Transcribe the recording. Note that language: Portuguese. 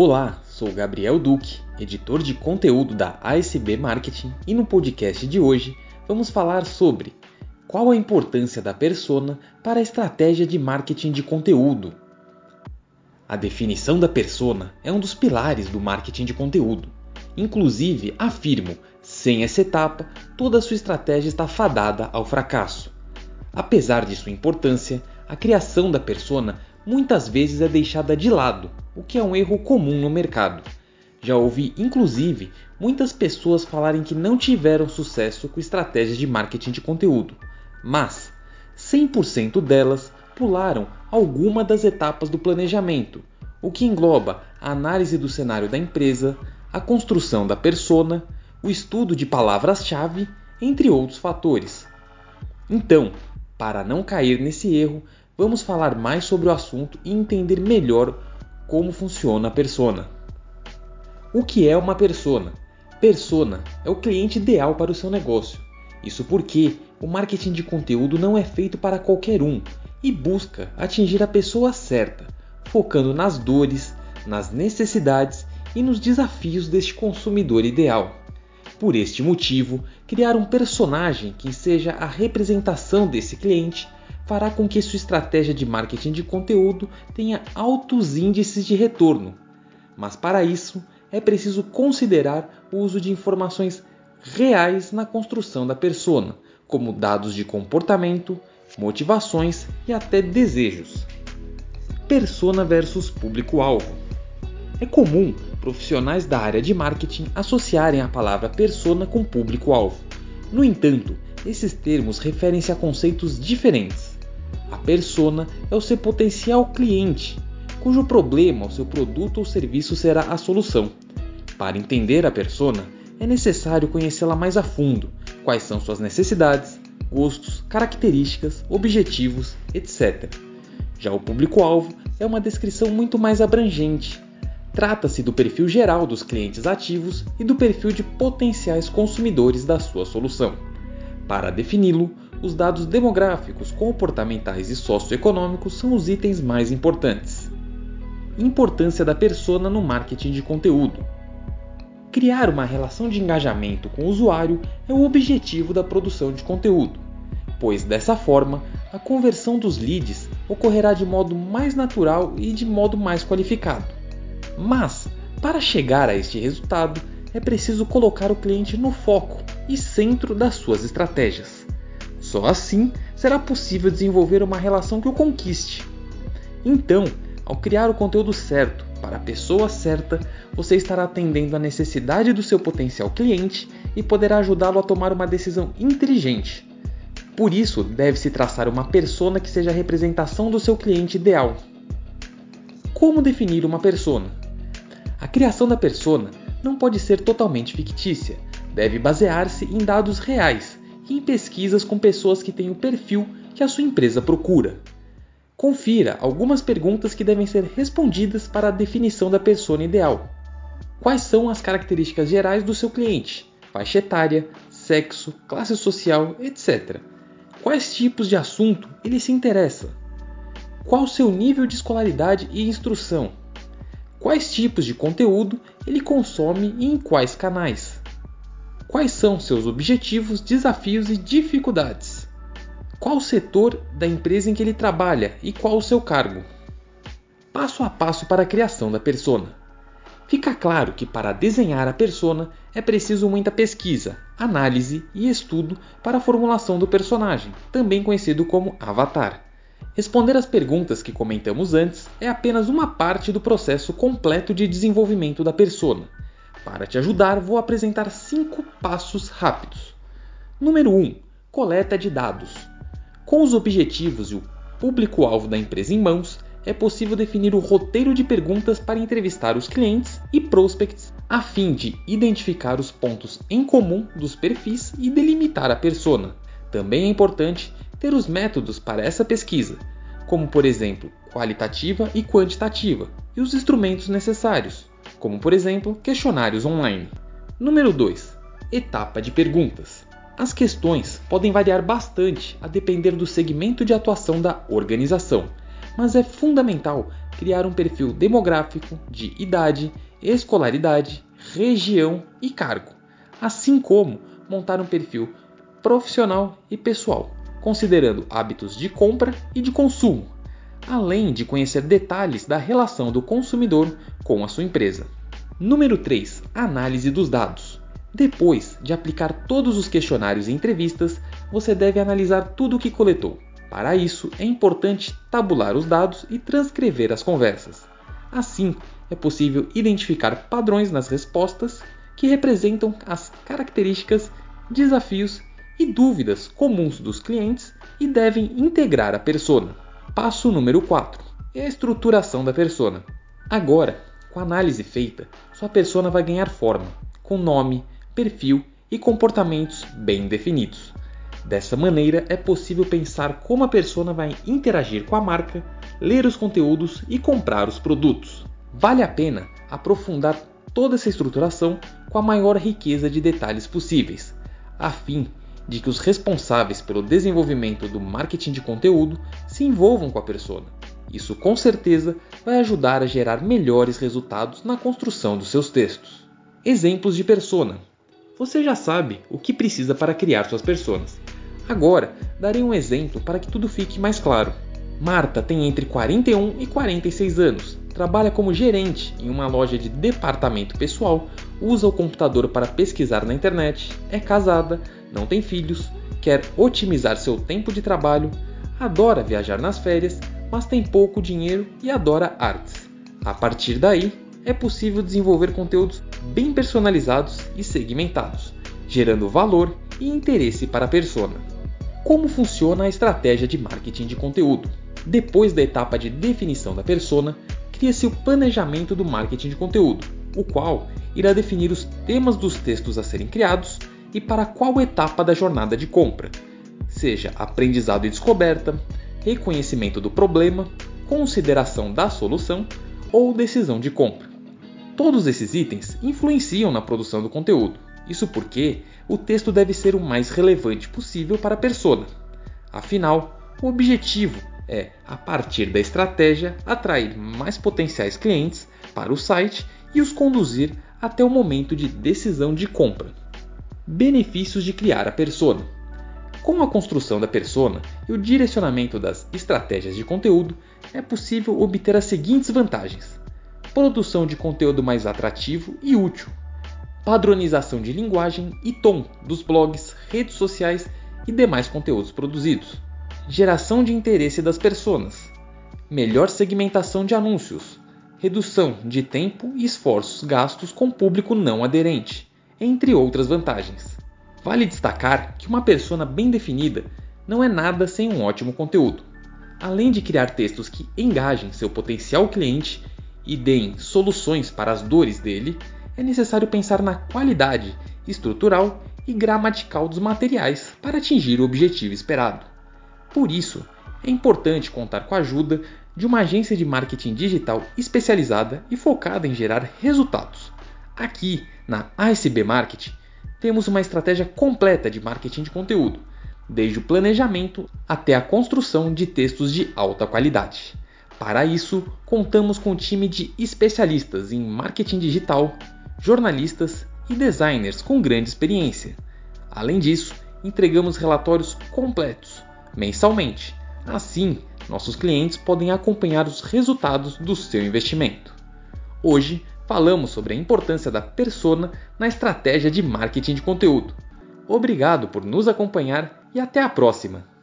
Olá, sou Gabriel Duque, editor de conteúdo da ASB Marketing, e no podcast de hoje vamos falar sobre qual a importância da persona para a estratégia de marketing de conteúdo. A definição da persona é um dos pilares do marketing de conteúdo. Inclusive, afirmo, sem essa etapa, toda a sua estratégia está fadada ao fracasso. Apesar de sua importância, a criação da persona muitas vezes é deixada de lado, o que é um erro comum no mercado. Já ouvi, inclusive, muitas pessoas falarem que não tiveram sucesso com estratégias de marketing de conteúdo, mas 100% delas pularam alguma das etapas do planejamento, o que engloba a análise do cenário da empresa, a construção da persona, o estudo de palavras-chave, entre outros fatores. Então, para não cair nesse erro, vamos falar mais sobre o assunto e entender melhor como funciona a persona. O que é uma persona? Persona é o cliente ideal para o seu negócio. Isso porque o marketing de conteúdo não é feito para qualquer um e busca atingir a pessoa certa, focando nas dores, nas necessidades e nos desafios deste consumidor ideal. Por este motivo, criar um personagem que seja a representação desse cliente fará com que sua estratégia de marketing de conteúdo tenha altos índices de retorno. Mas para isso, é preciso considerar o uso de informações reais na construção da persona, como dados de comportamento, motivações e até desejos. Persona versus público-alvo. É comum profissionais da área de marketing associarem a palavra persona com público-alvo. No entanto, esses termos referem-se a conceitos diferentes. A persona é o seu potencial cliente, cujo problema o seu produto ou serviço será a solução. Para entender a persona, é necessário conhecê-la mais a fundo, quais são suas necessidades, gostos, características, objetivos, etc. Já o público-alvo é uma descrição muito mais abrangente. Trata-se do perfil geral dos clientes ativos e do perfil de potenciais consumidores da sua solução. Para defini-lo, os dados demográficos, comportamentais e socioeconômicos são os itens mais importantes. Importância da persona no marketing de conteúdo. Criar uma relação de engajamento com o usuário é o objetivo da produção de conteúdo, pois dessa forma a conversão dos leads ocorrerá de modo mais natural e de modo mais qualificado. Mas, para chegar a este resultado, é preciso colocar o cliente no foco e centro das suas estratégias. Só assim será possível desenvolver uma relação que o conquiste. Então, ao criar o conteúdo certo para a pessoa certa, você estará atendendo à necessidade do seu potencial cliente e poderá ajudá-lo a tomar uma decisão inteligente. Por isso, deve-se traçar uma persona que seja a representação do seu cliente ideal. Como definir uma persona? A criação da persona não pode ser totalmente fictícia, deve basear-se em dados reais e em pesquisas com pessoas que têm o perfil que a sua empresa procura. Confira algumas perguntas que devem ser respondidas para a definição da persona ideal. Quais são as características gerais do seu cliente? Faixa etária, sexo, classe social, etc. Quais tipos de assunto ele se interessa? Qual seu nível de escolaridade e instrução? Quais tipos de conteúdo ele consome e em quais canais? Quais são seus objetivos, desafios e dificuldades? Qual o setor da empresa em que ele trabalha e qual o seu cargo? Passo a passo para a criação da persona. Fica claro que para desenhar a persona é preciso muita pesquisa, análise e estudo para a formulação do personagem, também conhecido como avatar. Responder às perguntas que comentamos antes é apenas uma parte do processo completo de desenvolvimento da persona. Para te ajudar, vou apresentar cinco passos rápidos. Número 1: coleta de dados. Com os objetivos e o público-alvo da empresa em mãos, é possível definir o roteiro de perguntas para entrevistar os clientes e prospects a fim de identificar os pontos em comum dos perfis e delimitar a persona. Também é importante ter os métodos para essa pesquisa, como por exemplo qualitativa e quantitativa, e os instrumentos necessários, como por exemplo questionários online. Número 2. Etapa de perguntas. As questões podem variar bastante a depender do segmento de atuação da organização, mas é fundamental criar um perfil demográfico de idade, escolaridade, região e cargo, assim como montar um perfil profissional e pessoal, considerando hábitos de compra e de consumo, além de conhecer detalhes da relação do consumidor com a sua empresa. Número 3. Análise dos dados. Depois de aplicar todos os questionários e entrevistas, você deve analisar tudo o que coletou. Para isso, é importante tabular os dados e transcrever as conversas. Assim, é possível identificar padrões nas respostas que representam as características, desafios e dúvidas comuns dos clientes e devem integrar a persona. Passo número 4: estruturação da persona. Agora, com a análise feita, sua persona vai ganhar forma, com nome, perfil e comportamentos bem definidos. Dessa maneira, é possível pensar como a persona vai interagir com a marca, ler os conteúdos e comprar os produtos. Vale a pena aprofundar toda essa estruturação com a maior riqueza de detalhes possíveis, a fim de que os responsáveis pelo desenvolvimento do marketing de conteúdo se envolvam com a persona. Isso com certeza vai ajudar a gerar melhores resultados na construção dos seus textos. Exemplos de persona. Você já sabe o que precisa para criar suas personas. Agora, darei um exemplo para que tudo fique mais claro. Marta tem entre 41 e 46 anos, trabalha como gerente em uma loja de departamento pessoal, usa o computador para pesquisar na internet, é casada, não tem filhos, quer otimizar seu tempo de trabalho, adora viajar nas férias, mas tem pouco dinheiro e adora artes. A partir daí, é possível desenvolver conteúdos bem personalizados e segmentados, gerando valor e interesse para a persona. Como funciona a estratégia de marketing de conteúdo? Depois da etapa de definição da persona, cria-se o planejamento do marketing de conteúdo, o qual irá definir os temas dos textos a serem criados e para qual etapa da jornada de compra, seja aprendizado e descoberta, reconhecimento do problema, consideração da solução ou decisão de compra. Todos esses itens influenciam na produção do conteúdo. Isso porque o texto deve ser o mais relevante possível para a persona. Afinal, o objetivo é, a partir da estratégia, atrair mais potenciais clientes para o site e os conduzir até o momento de decisão de compra. Benefícios de criar a persona. Com a construção da persona e o direcionamento das estratégias de conteúdo, é possível obter as seguintes vantagens: produção de conteúdo mais atrativo e útil, padronização de linguagem e tom dos blogs, redes sociais e demais conteúdos produzidos, geração de interesse das pessoas, melhor segmentação de anúncios, redução de tempo e esforços gastos com público não aderente entre outras vantagens. Vale destacar que uma persona bem definida não é nada sem um ótimo conteúdo. Além de criar textos que engajem seu potencial cliente e deem soluções para as dores dele, é necessário pensar na qualidade estrutural e gramatical dos materiais para atingir o objetivo esperado. Por isso, é importante contar com a ajuda de uma agência de marketing digital especializada e focada em gerar resultados. Aqui, na ASB Marketing, temos uma estratégia completa de marketing de conteúdo, desde o planejamento até a construção de textos de alta qualidade. Para isso, contamos com um time de especialistas em marketing digital, jornalistas e designers com grande experiência. Além disso, entregamos relatórios completos mensalmente. Assim, nossos clientes podem acompanhar os resultados do seu investimento. Hoje, falamos sobre a importância da persona na estratégia de marketing de conteúdo. Obrigado por nos acompanhar e até a próxima!